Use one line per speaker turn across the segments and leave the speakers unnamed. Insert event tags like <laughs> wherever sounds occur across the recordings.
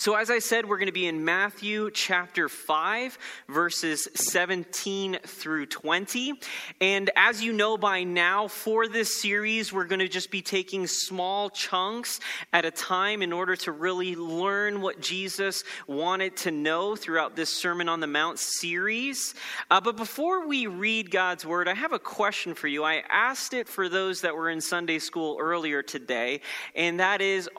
So, as I said, we're going to be in Matthew chapter 5, verses 17 through 20. And as you know by now, for this series, we're going to just be taking small chunks at a time in order to really learn what Jesus wanted to know throughout this Sermon on the Mount series. Uh, but before we read God's word, I have a question for you. I asked it for those that were in Sunday school earlier today, and that is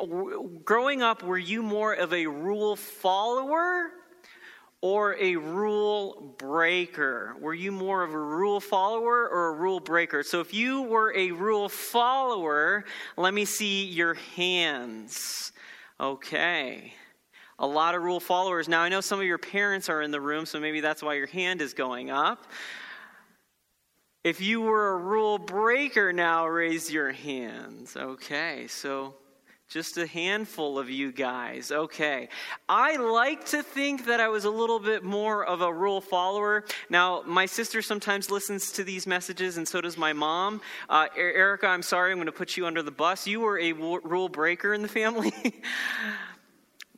growing up, were you more of a rule follower or a rule breaker? Were you more of a rule follower or a rule breaker? So, if you were a rule follower, let me see your hands. Okay. A lot of rule followers. Now, I know some of your parents are in the room, so maybe that's why your hand is going up. If you were a rule breaker now, raise your hands. Okay, so just a handful of you guys. Okay. I like to think that I was a little bit more of a rule follower. Now, my sister sometimes listens to these messages, and so does my mom. Uh, Erica, I'm sorry, I'm going to put you under the bus. You were a rule breaker in the family. <laughs>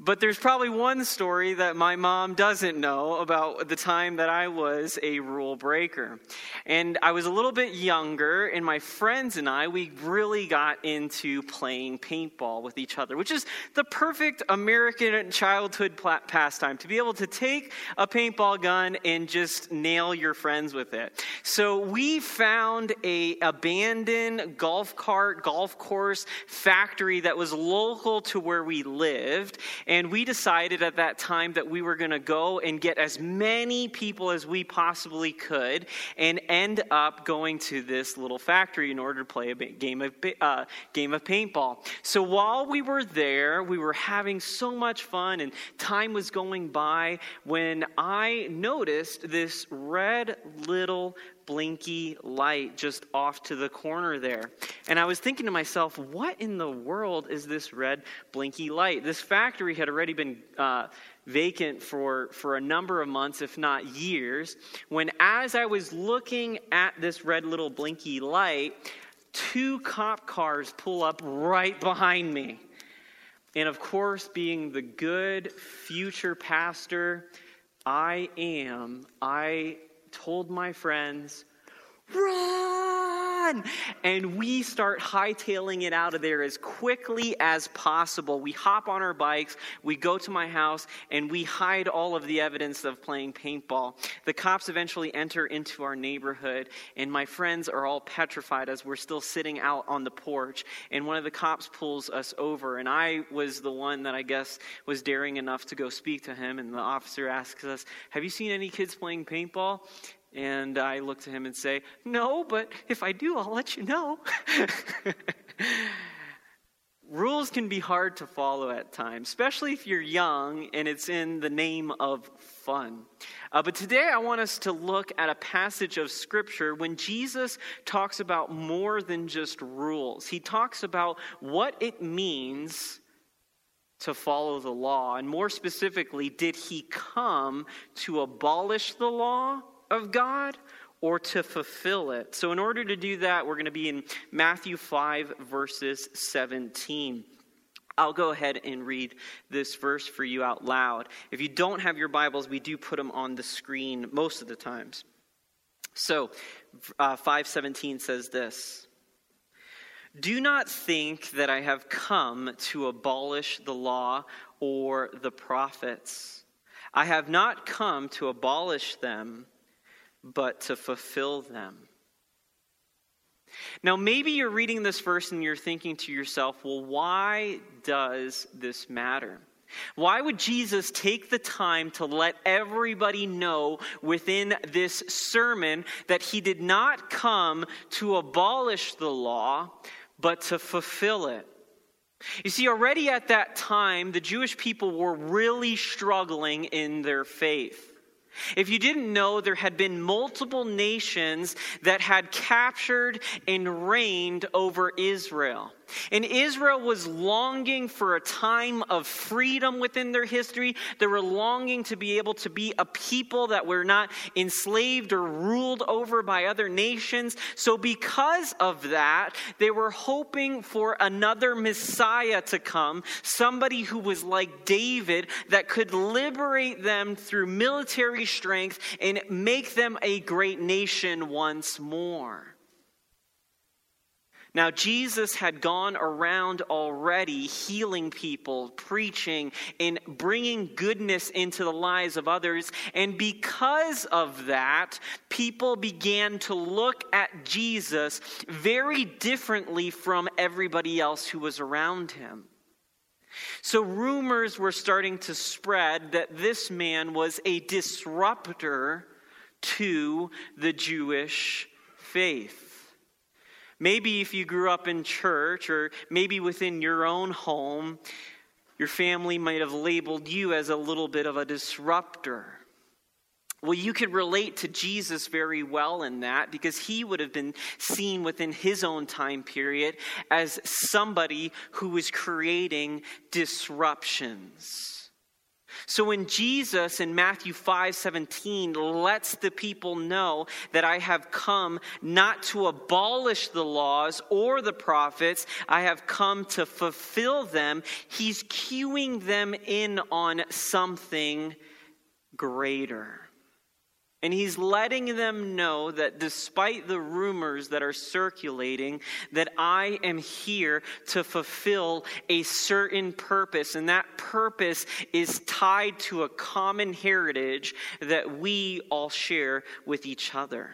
But there's probably one story that my mom doesn't know about the time that I was a rule breaker. And I was a little bit younger, and my friends and I, we really got into playing paintball with each other, which is the perfect American childhood pastime to be able to take a paintball gun and just nail your friends with it. So we found a abandoned golf cart, golf course factory that was local to where we lived and we decided at that time that we were going to go and get as many people as we possibly could and end up going to this little factory in order to play a game of, uh, game of paintball. So while we were there, we were having so much fun and time was going by when I noticed this red little blinky light just off to the corner there. And I was thinking to myself, what in the world is this red blinky light? This factory had already been uh, vacant for, for a number of months, if not years, when as I was looking at this red little blinky light, two cop cars pull up right behind me. And of course, being the good future pastor I am, I told my friends, run! And we start hightailing it out of there as quickly as possible. We hop on our bikes, we go to my house, and we hide all of the evidence of playing paintball. The cops eventually enter into our neighborhood, and my friends are all petrified as we're still sitting out on the porch. And one of the cops pulls us over, and I was the one that I guess was daring enough to go speak to him. And the officer asks us, Have you seen any kids playing paintball? And I look to him and say, No, but if I do, I'll let you know. <laughs> Rules can be hard to follow at times, especially if you're young and it's in the name of fun. Uh, but today I want us to look at a passage of Scripture when Jesus talks about more than just rules. He talks about what it means to follow the law. And more specifically, did he come to abolish the law of God or to fulfill it. So, in order to do that, we're going to be in Matthew 5, verses 17. I'll go ahead and read this verse for you out loud. If you don't have your Bibles, we do put them on the screen most of the times. So, uh, 517 says this Do not think that I have come to abolish the law or the prophets. I have not come to abolish them but to fulfill them. Now, maybe you're reading this verse and you're thinking to yourself, well, why does this matter? Why would Jesus take the time to let everybody know within this sermon that he did not come to abolish the law, but to fulfill it? You see, already at that time, the Jewish people were really struggling in their faith. If you didn't know, there had been multiple nations that had captured and reigned over Israel. And Israel was longing for a time of freedom within their history. They were longing to be able to be a people that were not enslaved or ruled over by other nations. So, because of that, they were hoping for another Messiah to come, somebody who was like David that could liberate them through military strength and make them a great nation once more. Now, Jesus had gone around already healing people, preaching, and bringing goodness into the lives of others. And because of that, people began to look at Jesus very differently from everybody else who was around him. So, rumors were starting to spread that this man was a disruptor to the Jewish faith. Maybe if you grew up in church, or maybe within your own home, your family might have labeled you as a little bit of a disruptor. Well, you could relate to Jesus very well in that because he would have been seen within his own time period as somebody who was creating disruptions. So when Jesus in Matthew 5 17 lets the people know that I have come not to abolish the laws or the prophets, I have come to fulfill them, he's cueing them in on something greater. And he's letting them know that despite the rumors that are circulating, that I am here to fulfill a certain purpose. And that purpose is tied to a common heritage that we all share with each other.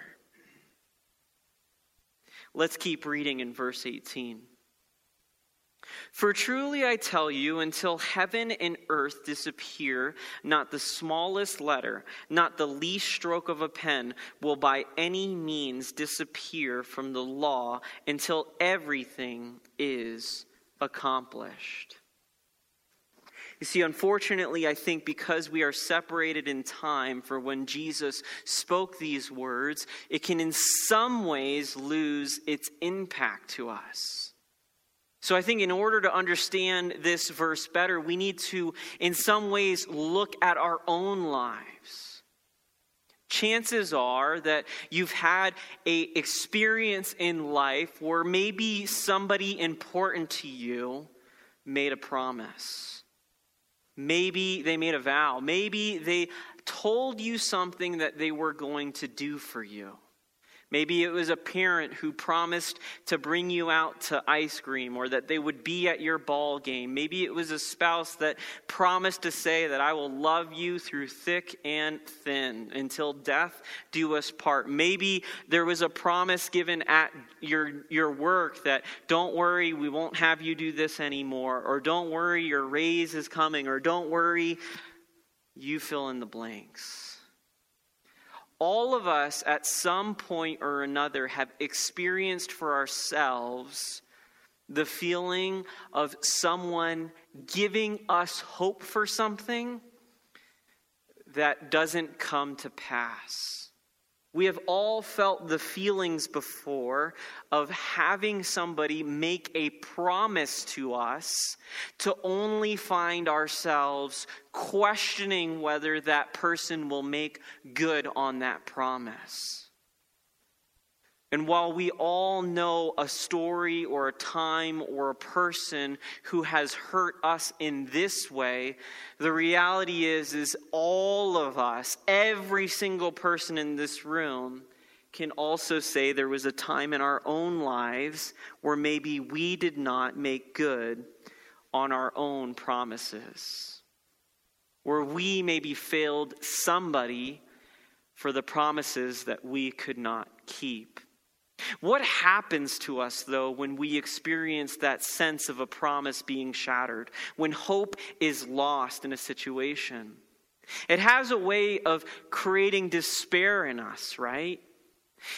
Let's keep reading in verse 18. For truly I tell you, until heaven and earth disappear, not the smallest letter, not the least stroke of a pen will by any means disappear from the law until everything is accomplished. You see, unfortunately, I think because we are separated in time for when Jesus spoke these words, it can in some ways lose its impact to us. So I think in order to understand this verse better, we need to, in some ways, look at our own lives. Chances are that you've had a experience in life where maybe somebody important to you made a promise. Maybe they made a vow. Maybe they told you something that they were going to do for you. Maybe it was a parent who promised to bring you out to ice cream or that they would be at your ball game. Maybe it was a spouse that promised to say that I will love you through thick and thin until death do us part. Maybe there was a promise given at your, your work that don't worry, we won't have you do this anymore, or don't worry, your raise is coming, or don't worry, you fill in the blanks all of us at some point or another have experienced for ourselves the feeling of someone giving us hope for something that doesn't come to pass. We have all felt the feelings before of having somebody make a promise to us to only find ourselves questioning whether that person will make good on that promise. And while we all know a story or a time or a person who has hurt us in this way, the reality is is all of us, every single person in this room can also say there was a time in our own lives where maybe we did not make good on our own promises. Where we maybe failed somebody for the promises that we could not keep. What happens to us, though, when we experience that sense of a promise being shattered, when hope is lost in a situation? It has a way of creating despair in us, right?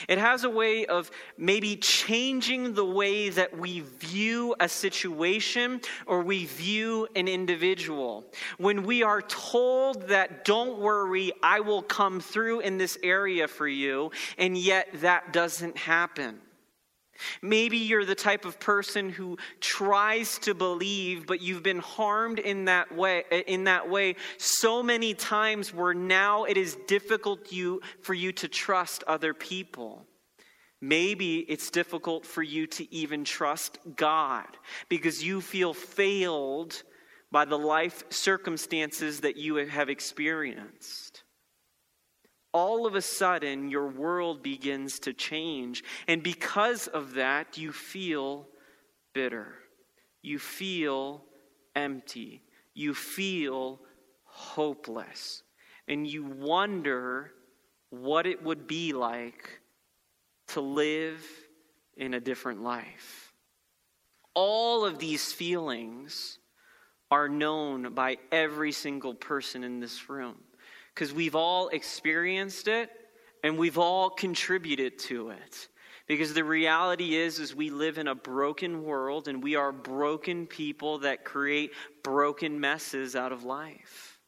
It has a way of maybe changing the way that we view a situation or we view an individual. When we are told that, don't worry, I will come through in this area for you, and yet that doesn't happen. Maybe you're the type of person who tries to believe, but you've been harmed in that way, in that way so many times where now it is difficult you, for you to trust other people. Maybe it's difficult for you to even trust God because you feel failed by the life circumstances that you have experienced all of a sudden your world begins to change. And because of that, you feel bitter. You feel empty. You feel hopeless. And you wonder what it would be like to live in a different life. All of these feelings are known by every single person in this room because we've all experienced it and we've all contributed to it. Because the reality is is we live in a broken world and we are broken people that create broken messes out of life.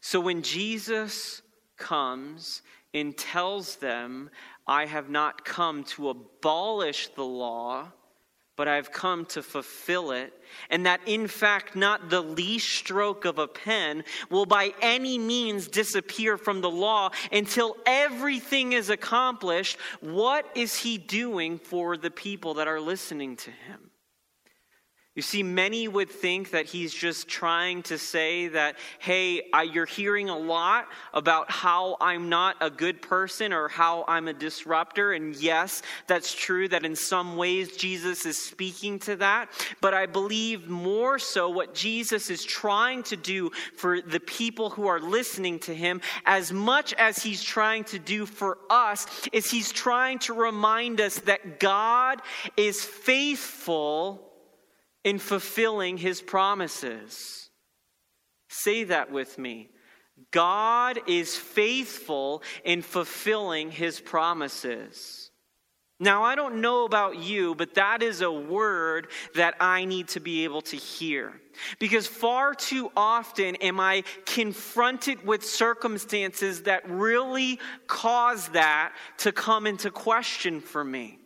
So when Jesus comes and tells them, I have not come to abolish the law, but I've come to fulfill it, and that in fact not the least stroke of a pen will by any means disappear from the law until everything is accomplished, what is he doing for the people that are listening to him? You see, many would think that he's just trying to say that, hey, I, you're hearing a lot about how I'm not a good person or how I'm a disruptor. And yes, that's true that in some ways Jesus is speaking to that. But I believe more so what Jesus is trying to do for the people who are listening to him, as much as he's trying to do for us, is he's trying to remind us that God is faithful in fulfilling his promises. Say that with me. God is faithful in fulfilling his promises. Now, I don't know about you, but that is a word that I need to be able to hear. Because far too often am I confronted with circumstances that really cause that to come into question for me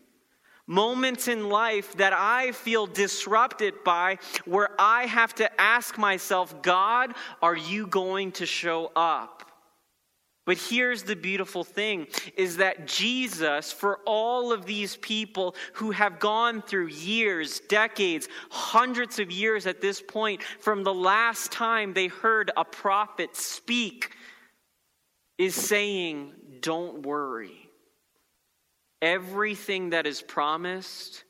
moments in life that I feel disrupted by where I have to ask myself, God, are you going to show up? But here's the beautiful thing is that Jesus, for all of these people who have gone through years, decades, hundreds of years at this point, from the last time they heard a prophet speak, is saying, Don't worry everything that is promised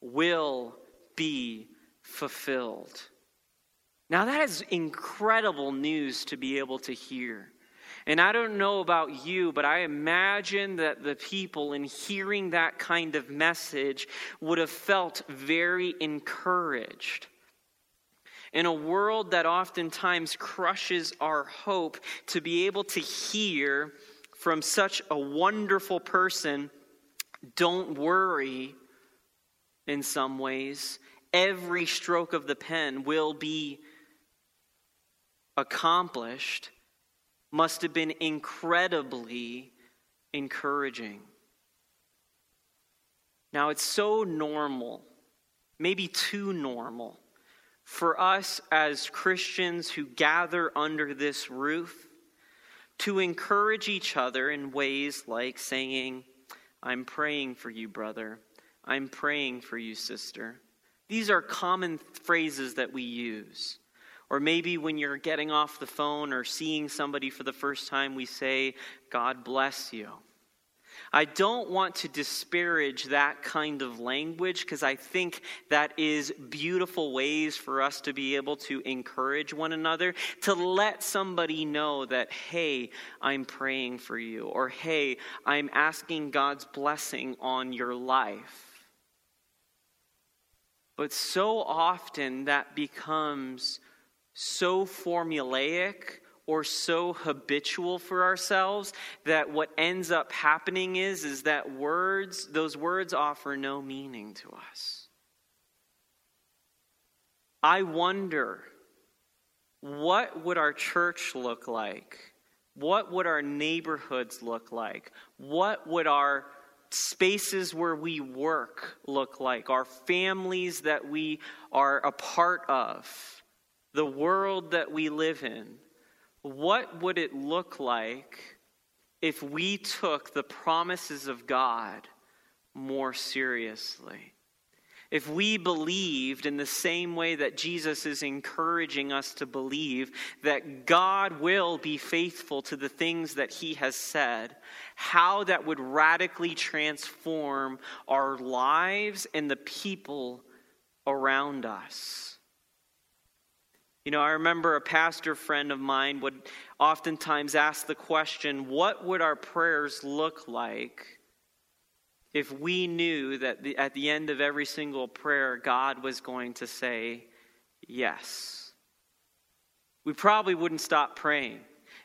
will be fulfilled. Now, that is incredible news to be able to hear. And I don't know about you, but I imagine that the people in hearing that kind of message would have felt very encouraged. In a world that oftentimes crushes our hope, to be able to hear from such a wonderful person don't worry in some ways. Every stroke of the pen will be accomplished, must have been incredibly encouraging. Now, it's so normal, maybe too normal, for us as Christians who gather under this roof to encourage each other in ways like saying, I'm praying for you, brother. I'm praying for you, sister. These are common phrases that we use. Or maybe when you're getting off the phone or seeing somebody for the first time, we say, God bless you. I don't want to disparage that kind of language because I think that is beautiful ways for us to be able to encourage one another, to let somebody know that, hey, I'm praying for you, or hey, I'm asking God's blessing on your life. But so often that becomes so formulaic or so habitual for ourselves that what ends up happening is is that words those words offer no meaning to us. I wonder what would our church look like? What would our neighborhoods look like? What would our spaces where we work look like, our families that we are a part of, the world that we live in? What would it look like if we took the promises of God more seriously? If we believed in the same way that Jesus is encouraging us to believe that God will be faithful to the things that he has said, how that would radically transform our lives and the people around us. You know, I remember a pastor friend of mine would oftentimes ask the question what would our prayers look like if we knew that the, at the end of every single prayer, God was going to say yes? We probably wouldn't stop praying.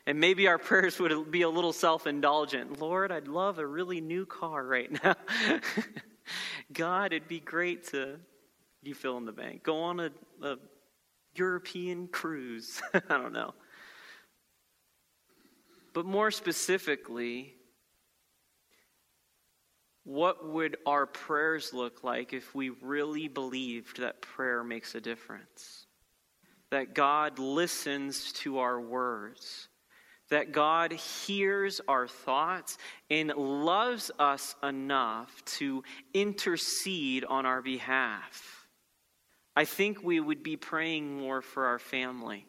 And maybe our <laughs> prayers would be a little self indulgent. Lord, I'd love a really new car right now. <laughs> God, it'd be great to, you fill in the bank, go on a, a European cruise. <laughs> I don't know. But more specifically, what would our prayers look like if we really believed that prayer makes a difference? That God listens to our words, that God hears our thoughts and loves us enough to intercede on our behalf. I think we would be praying more for our family.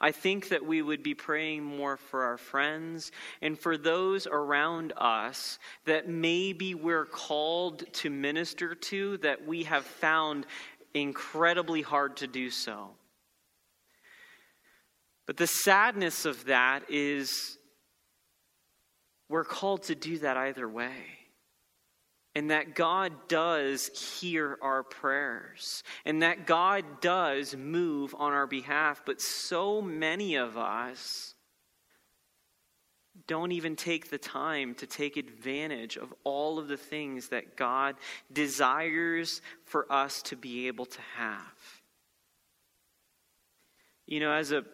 I think that we would be praying more for our friends and for those around us that maybe we're called to minister to that we have found incredibly hard to do so. But the sadness of that is we're called to do that either way and that God does hear our prayers, and that God does move on our behalf. But so many of us don't even take the time to take advantage of all of the things that God desires for us to be able to have. You know, as a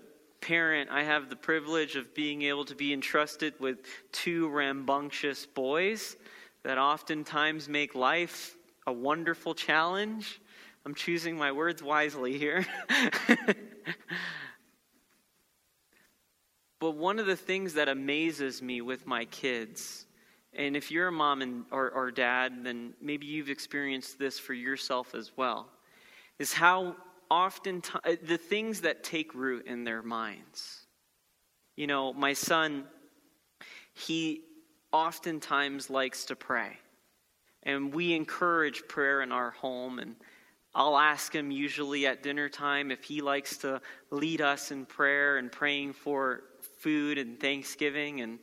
parent, I have the privilege of being able to be entrusted with two rambunctious boys that oftentimes make life a wonderful challenge. I'm choosing my words wisely here. <laughs> but one of the things that amazes me with my kids, and if you're a mom and, or, or dad, then maybe you've experienced this for yourself as well, is how often t- uh, the things that take root in their minds. You know, my son, he oftentimes likes to pray. And we encourage prayer in our home. And I'll ask him usually at dinner time if he likes to lead us in prayer and praying for food and Thanksgiving. And,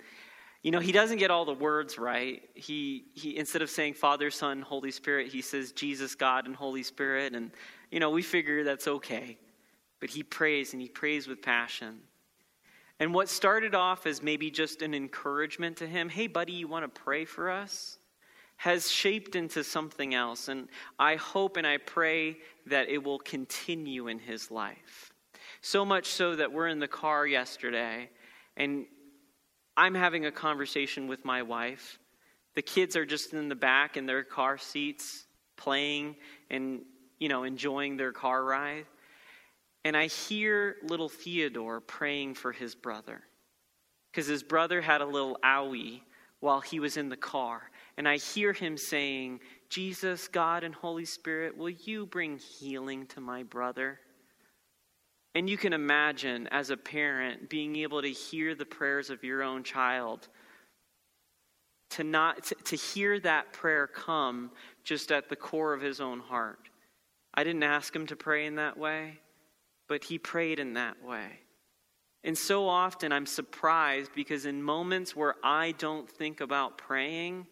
you know, he doesn't get all the words right. He, he instead of saying Father, Son, Holy Spirit, he says Jesus, God, and Holy Spirit. And, you know, we figure that's okay. But he prays and he prays with passion. And what started off as maybe just an encouragement to him, hey, buddy, you want to pray for us? has shaped into something else. And I hope and I pray that it will continue in his life. So much so that we're in the car yesterday and I'm having a conversation with my wife. The kids are just in the back in their car seats playing and, you know, enjoying their car ride. And I hear little Theodore praying for his brother because his brother had a little owie while he was in the car. And I hear him saying, Jesus, God, and Holy Spirit, will you bring healing to my brother? And you can imagine, as a parent, being able to hear the prayers of your own child. To, not, to, to hear that prayer come just at the core of his own heart. I didn't ask him to pray in that way but he prayed in that way. And so often I'm surprised because in moments where I don't think about praying,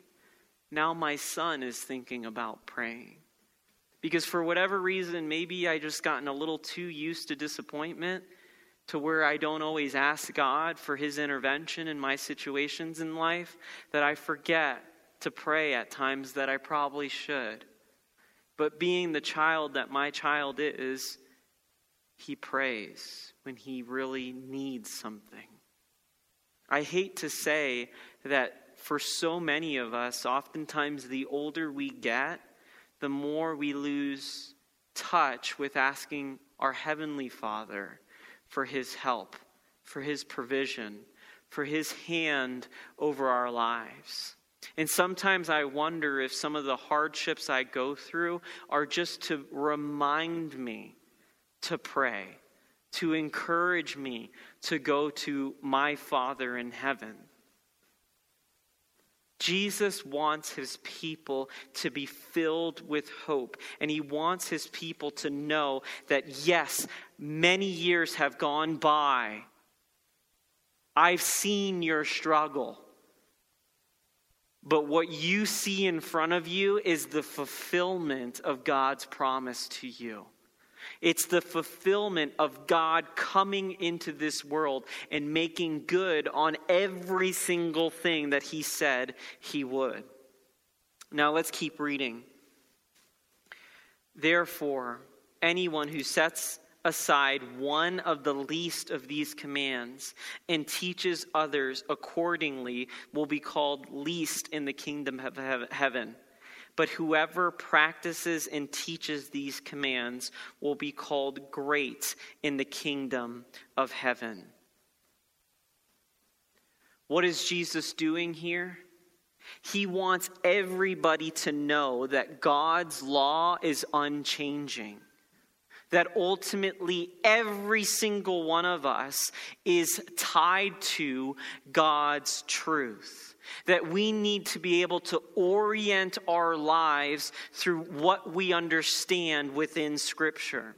now my son is thinking about praying. Because for whatever reason, maybe I just gotten a little too used to disappointment to where I don't always ask God for his intervention in my situations in life, that I forget to pray at times that I probably should. But being the child that my child is, he prays when he really needs something. I hate to say that for so many of us, oftentimes the older we get, the more we lose touch with asking our Heavenly Father for His help, for His provision, for His hand over our lives. And sometimes I wonder if some of the hardships I go through are just to remind me to pray, to encourage me to go to my Father in heaven. Jesus wants his people to be filled with hope, and he wants his people to know that, yes, many years have gone by. I've seen your struggle. But what you see in front of you is the fulfillment of God's promise to you. It's the fulfillment of God coming into this world and making good on every single thing that He said He would. Now let's keep reading. Therefore, anyone who sets aside one of the least of these commands and teaches others accordingly will be called least in the kingdom of heaven. But whoever practices and teaches these commands will be called great in the kingdom of heaven. What is Jesus doing here? He wants everybody to know that God's law is unchanging that ultimately every single one of us is tied to God's truth. That we need to be able to orient our lives through what we understand within Scripture.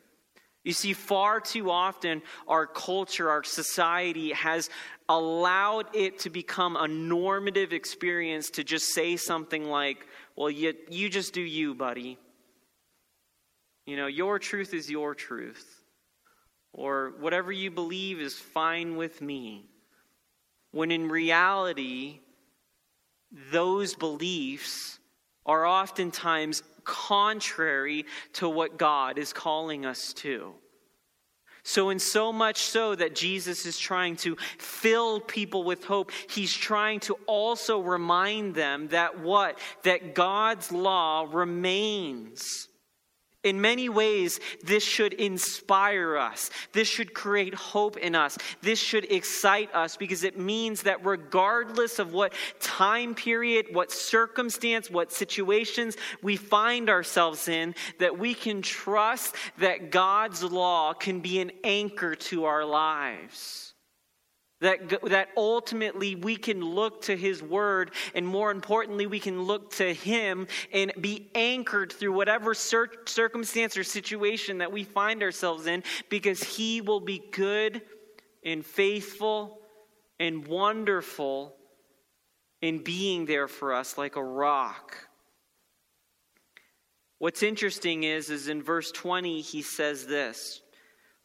You see, far too often our culture, our society has allowed it to become a normative experience to just say something like, well, you, you just do you, buddy. You know, your truth is your truth. Or whatever you believe is fine with me. When in reality, those beliefs are oftentimes contrary to what God is calling us to. So, in so much so that Jesus is trying to fill people with hope, he's trying to also remind them that what? That God's law remains. In many ways, this should inspire us. This should create hope in us. This should excite us because it means that regardless of what time period, what circumstance, what situations we find ourselves in, that we can trust that God's law can be an anchor to our lives. That, that ultimately we can look to His Word, and more importantly, we can look to Him and be anchored through whatever cir- circumstance or situation that we find ourselves in, because He will be good and faithful and wonderful in being there for us like a rock. What's interesting is, is in verse 20, he says this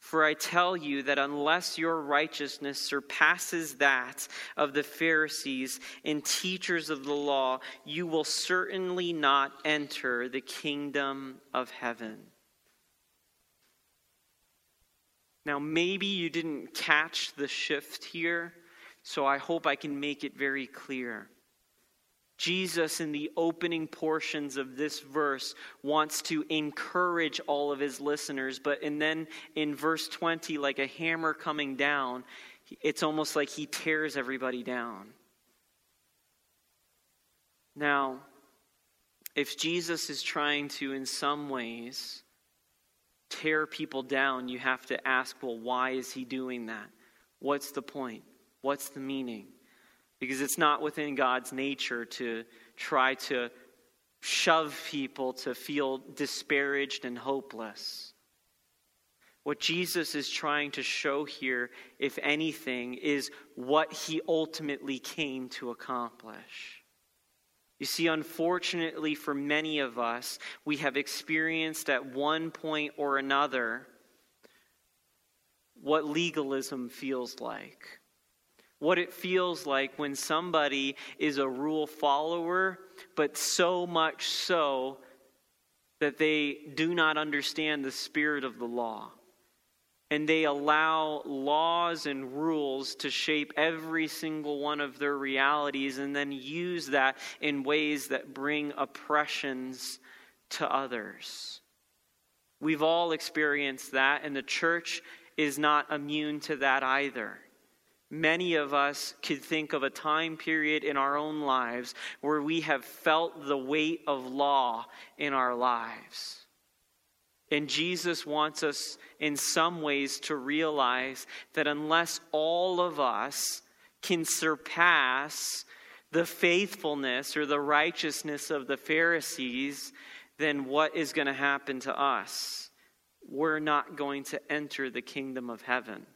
for I tell you that unless your righteousness surpasses that of the Pharisees and teachers of the law, you will certainly not enter the kingdom of heaven. Now, maybe you didn't catch the shift here, so I hope I can make it very clear. Jesus, in the opening portions of this verse, wants to encourage all of his listeners. But and then in verse 20, like a hammer coming down, it's almost like he tears everybody down. Now, if Jesus is trying to, in some ways, tear people down, you have to ask, well, why is he doing that? What's the point? What's the meaning? Because it's not within God's nature to try to shove people to feel disparaged and hopeless. What Jesus is trying to show here, if anything, is what he ultimately came to accomplish. You see, unfortunately, for many of us, we have experienced at one point or another what legalism feels like what it feels like when somebody is a rule follower, but so much so that they do not understand the spirit of the law. And they allow laws and rules to shape every single one of their realities and then use that in ways that bring oppressions to others. We've all experienced that, and the church is not immune to that either. Many of us could think of a time period in our own lives where we have felt the weight of law in our lives. And Jesus wants us in some ways to realize that unless all of us can surpass the faithfulness or the righteousness of the Pharisees, then what is going to happen to us? We're not going to enter the kingdom of heaven.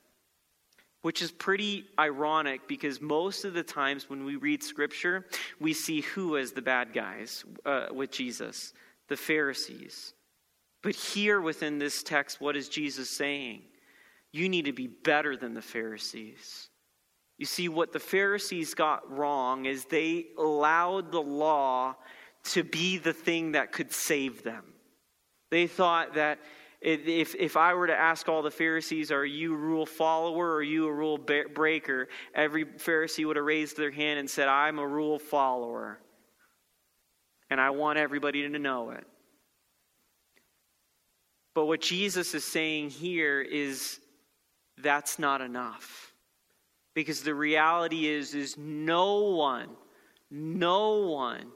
Which is pretty ironic because most of the times when we read scripture, we see who as the bad guys uh, with Jesus? The Pharisees. But here within this text, what is Jesus saying? You need to be better than the Pharisees. You see, what the Pharisees got wrong is they allowed the law to be the thing that could save them. They thought that if, if I were to ask all the Pharisees, are you a rule follower or are you a rule breaker? Every Pharisee would have raised their hand and said, I'm a rule follower. And I want everybody to know it. But what Jesus is saying here is that's not enough. Because the reality is is no one no one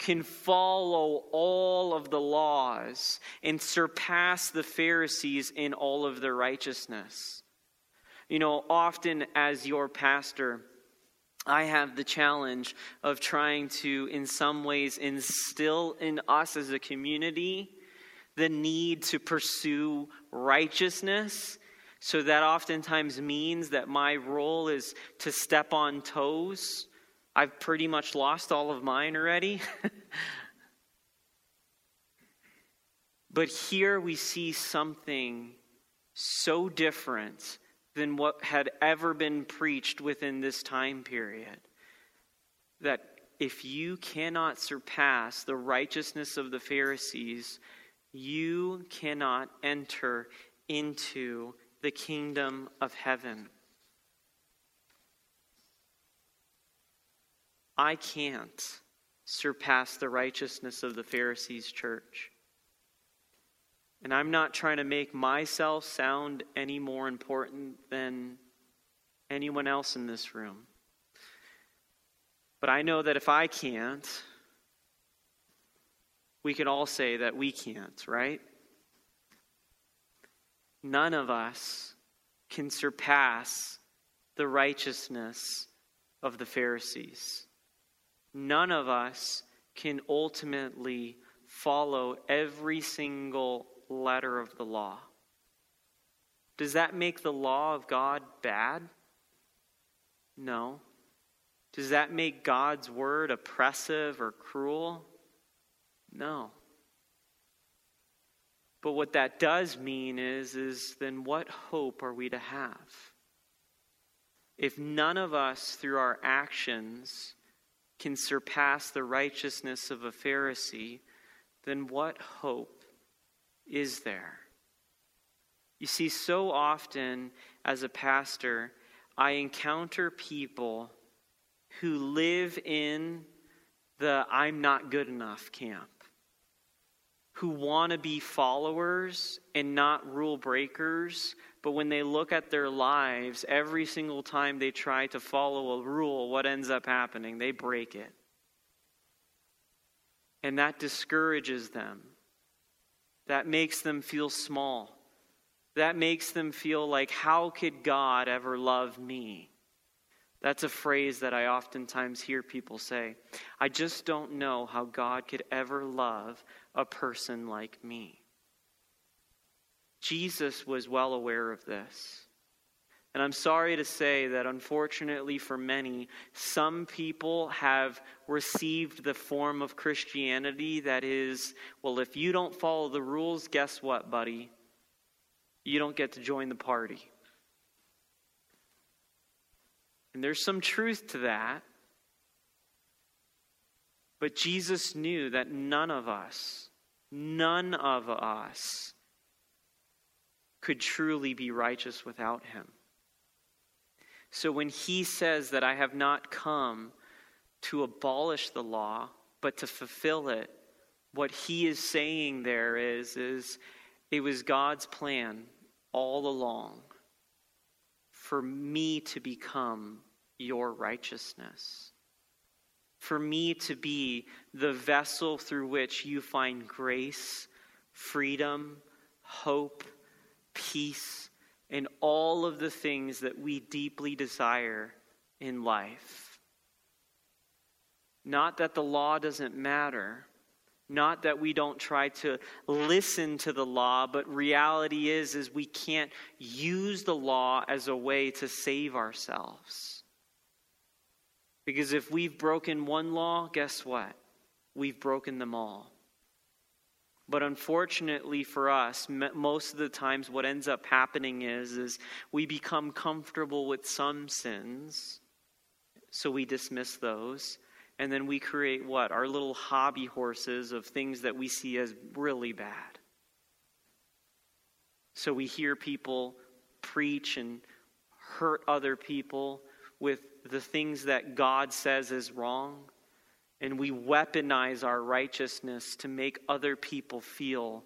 can follow all of the laws and surpass the Pharisees in all of their righteousness. You know, often as your pastor, I have the challenge of trying to, in some ways, instill in us as a community the need to pursue righteousness. So that oftentimes means that my role is to step on toes. I've pretty much lost all of mine already. <laughs> but here we see something so different than what had ever been preached within this time period. That if you cannot surpass the righteousness of the Pharisees, you cannot enter into the kingdom of heaven. I can't surpass the righteousness of the Pharisees' church. And I'm not trying to make myself sound any more important than anyone else in this room. But I know that if I can't, we can all say that we can't, right? None of us can surpass the righteousness of the Pharisees. None of us can ultimately follow every single letter of the law. Does that make the law of God bad? No. Does that make God's word oppressive or cruel? No. But what that does mean is, is then what hope are we to have? If none of us, through our actions, can surpass the righteousness of a Pharisee, then what hope is there? You see, so often as a pastor, I encounter people who live in the I'm not good enough camp who want to be followers and not rule breakers, but when they look at their lives, every single time they try to follow a rule, what ends up happening? They break it. And that discourages them. That makes them feel small. That makes them feel like, how could God ever love me? That's a phrase that I oftentimes hear people say. I just don't know how God could ever love a person like me. Jesus was well aware of this. And I'm sorry to say that unfortunately for many, some people have received the form of Christianity that is, well, if you don't follow the rules, guess what, buddy? You don't get to join the party. And there's some truth to that. But Jesus knew that none of us, none of us could truly be righteous without him. So when he says that I have not come to abolish the law, but to fulfill it, what he is saying there is, is it was God's plan all along for me to become your righteousness. For me to be the vessel through which you find grace, freedom, hope, peace, and all of the things that we deeply desire in life. Not that the law doesn't matter, not that we don't try to listen to the law, but reality is is we can't use the law as a way to save ourselves. Because if we've broken one law, guess what? We've broken them all. But unfortunately for us, most of the times what ends up happening is, is we become comfortable with some sins, so we dismiss those. And then we create what? Our little hobby horses of things that we see as really bad. So we hear people preach and hurt other people with the things that God says is wrong. And we weaponize our righteousness to make other people feel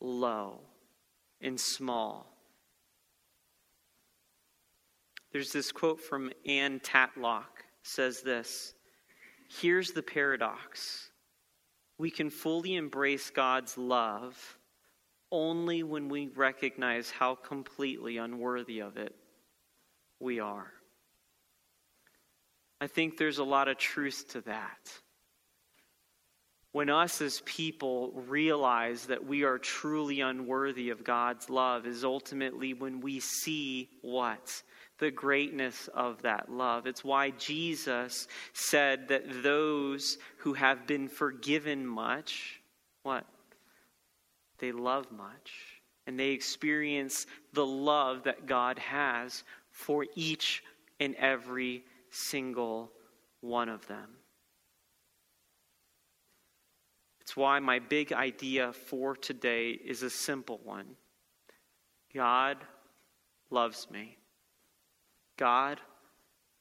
low and small. There's this quote from Anne Tatlock says this Here's the paradox we can fully embrace God's love only when we recognize how completely unworthy of it we are. I think there's a lot of truth to that. When us as people realize that we are truly unworthy of God's love, is ultimately when we see what? The greatness of that love. It's why Jesus said that those who have been forgiven much, what? They love much. And they experience the love that God has for each and every single one of them. It's why my big idea for today is a simple one God loves me. God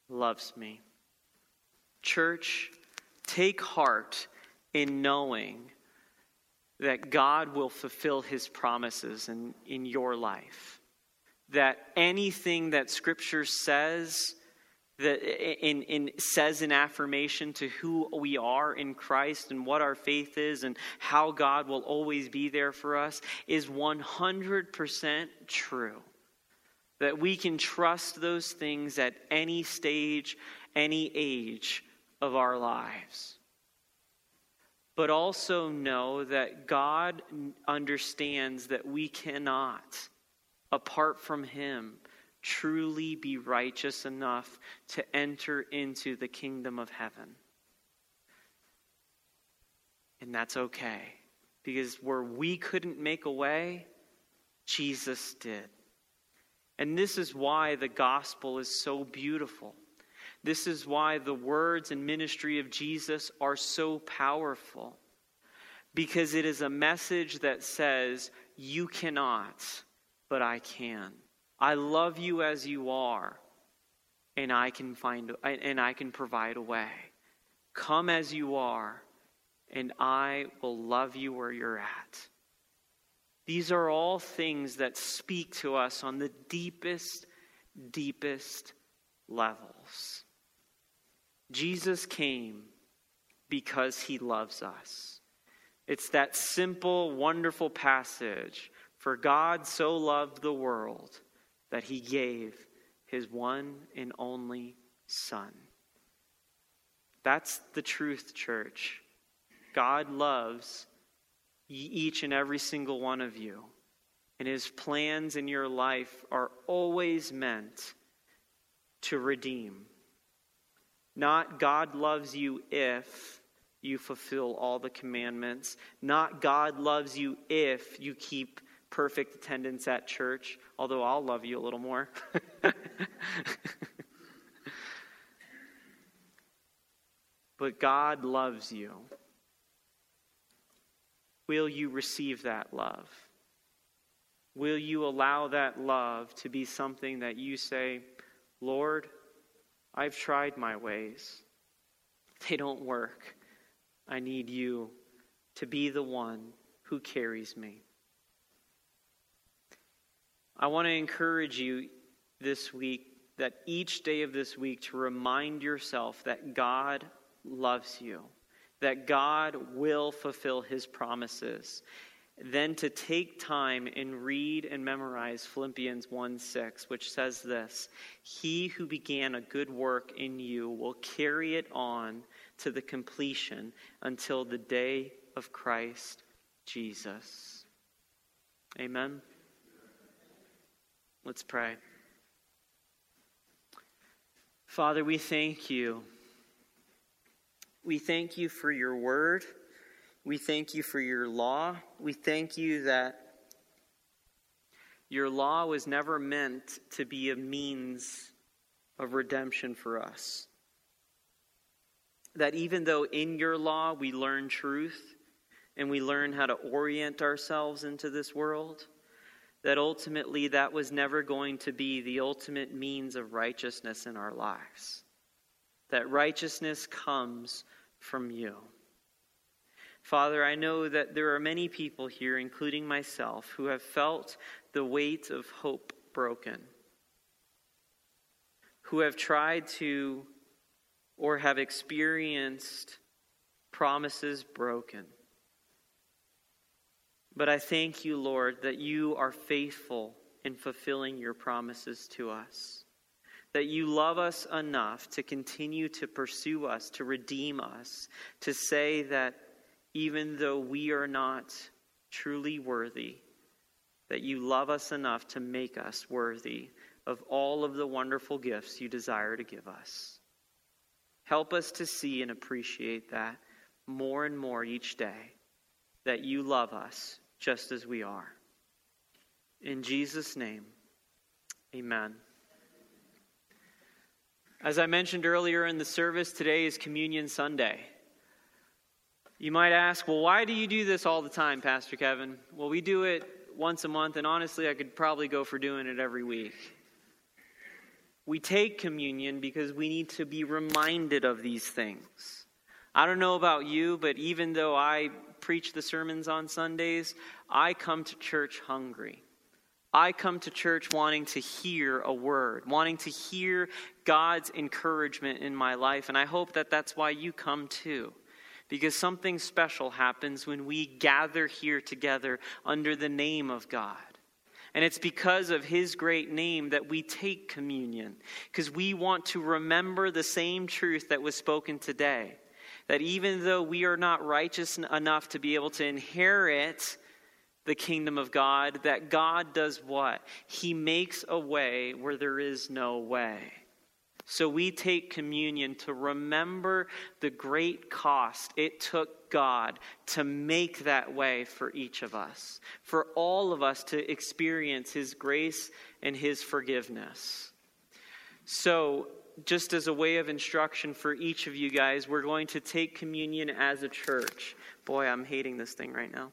loves me. Church, take heart in knowing that God will fulfill his promises in, in your life. That anything that Scripture says, that in, in, says in affirmation to who we are in Christ and what our faith is and how God will always be there for us, is 100% true that we can trust those things at any stage, any age of our lives. But also know that God understands that we cannot, apart from Him, truly be righteous enough to enter into the kingdom of heaven. And that's okay, because where we couldn't make a way, Jesus did. And this is why the gospel is so beautiful. This is why the words and ministry of Jesus are so powerful. Because it is a message that says, You cannot, but I can. I love you as you are, and I can find and I can provide a way. Come as you are, and I will love you where you're at. These are all things that speak to us on the deepest, deepest levels. Jesus came because he loves us. It's that simple, wonderful passage. For God so loved the world that he gave his one and only Son. That's the truth, church. God loves each and every single one of you. And his plans in your life are always meant to redeem. Not God loves you if you fulfill all the commandments. Not God loves you if you keep perfect attendance at church, although I'll love you a little more. <laughs> but God loves you Will you receive that love? Will you allow that love to be something that you say, Lord, I've tried my ways, they don't work. I need you to be the one who carries me. I want to encourage you this week that each day of this week to remind yourself that God loves you, that God will fulfill his promises. Then to take time and read and memorize Philippians 1 6, which says this He who began a good work in you will carry it on to the completion until the day of Christ Jesus. Amen. Let's pray. Father, we thank you. We thank you for your word. We thank you for your law. We thank you that your law was never meant to be a means of redemption for us. That even though in your law we learn truth and we learn how to orient ourselves into this world, that ultimately that was never going to be the ultimate means of righteousness in our lives. That righteousness comes from you. Father, I know that there are many people here, including myself, who have felt the weight of hope broken, who have tried to or have experienced promises broken. But I thank you, Lord, that you are faithful in fulfilling your promises to us. That you love us enough to continue to pursue us, to redeem us, to say that even though we are not truly worthy, that you love us enough to make us worthy of all of the wonderful gifts you desire to give us. Help us to see and appreciate that more and more each day, that you love us just as we are. In Jesus' name, amen. As I mentioned earlier in the service, today is Communion Sunday. You might ask, well, why do you do this all the time, Pastor Kevin? Well, we do it once a month, and honestly, I could probably go for doing it every week. We take communion because we need to be reminded of these things. I don't know about you, but even though I preach the sermons on Sundays, I come to church hungry. I come to church wanting to hear a word, wanting to hear God's encouragement in my life, and I hope that that's why you come too because something special happens when we gather here together under the name of God. And it's because of his great name that we take communion, because we want to remember the same truth that was spoken today. That even though we are not righteous enough to be able to inherit the kingdom of God, that God does what? He makes a way where there is no way. So we take communion to remember the great cost it took God to make that way for each of us, for all of us to experience His grace and His forgiveness. So, just as a way of instruction for each of you guys, we're going to take communion as a church. Boy, I'm hating this thing right now.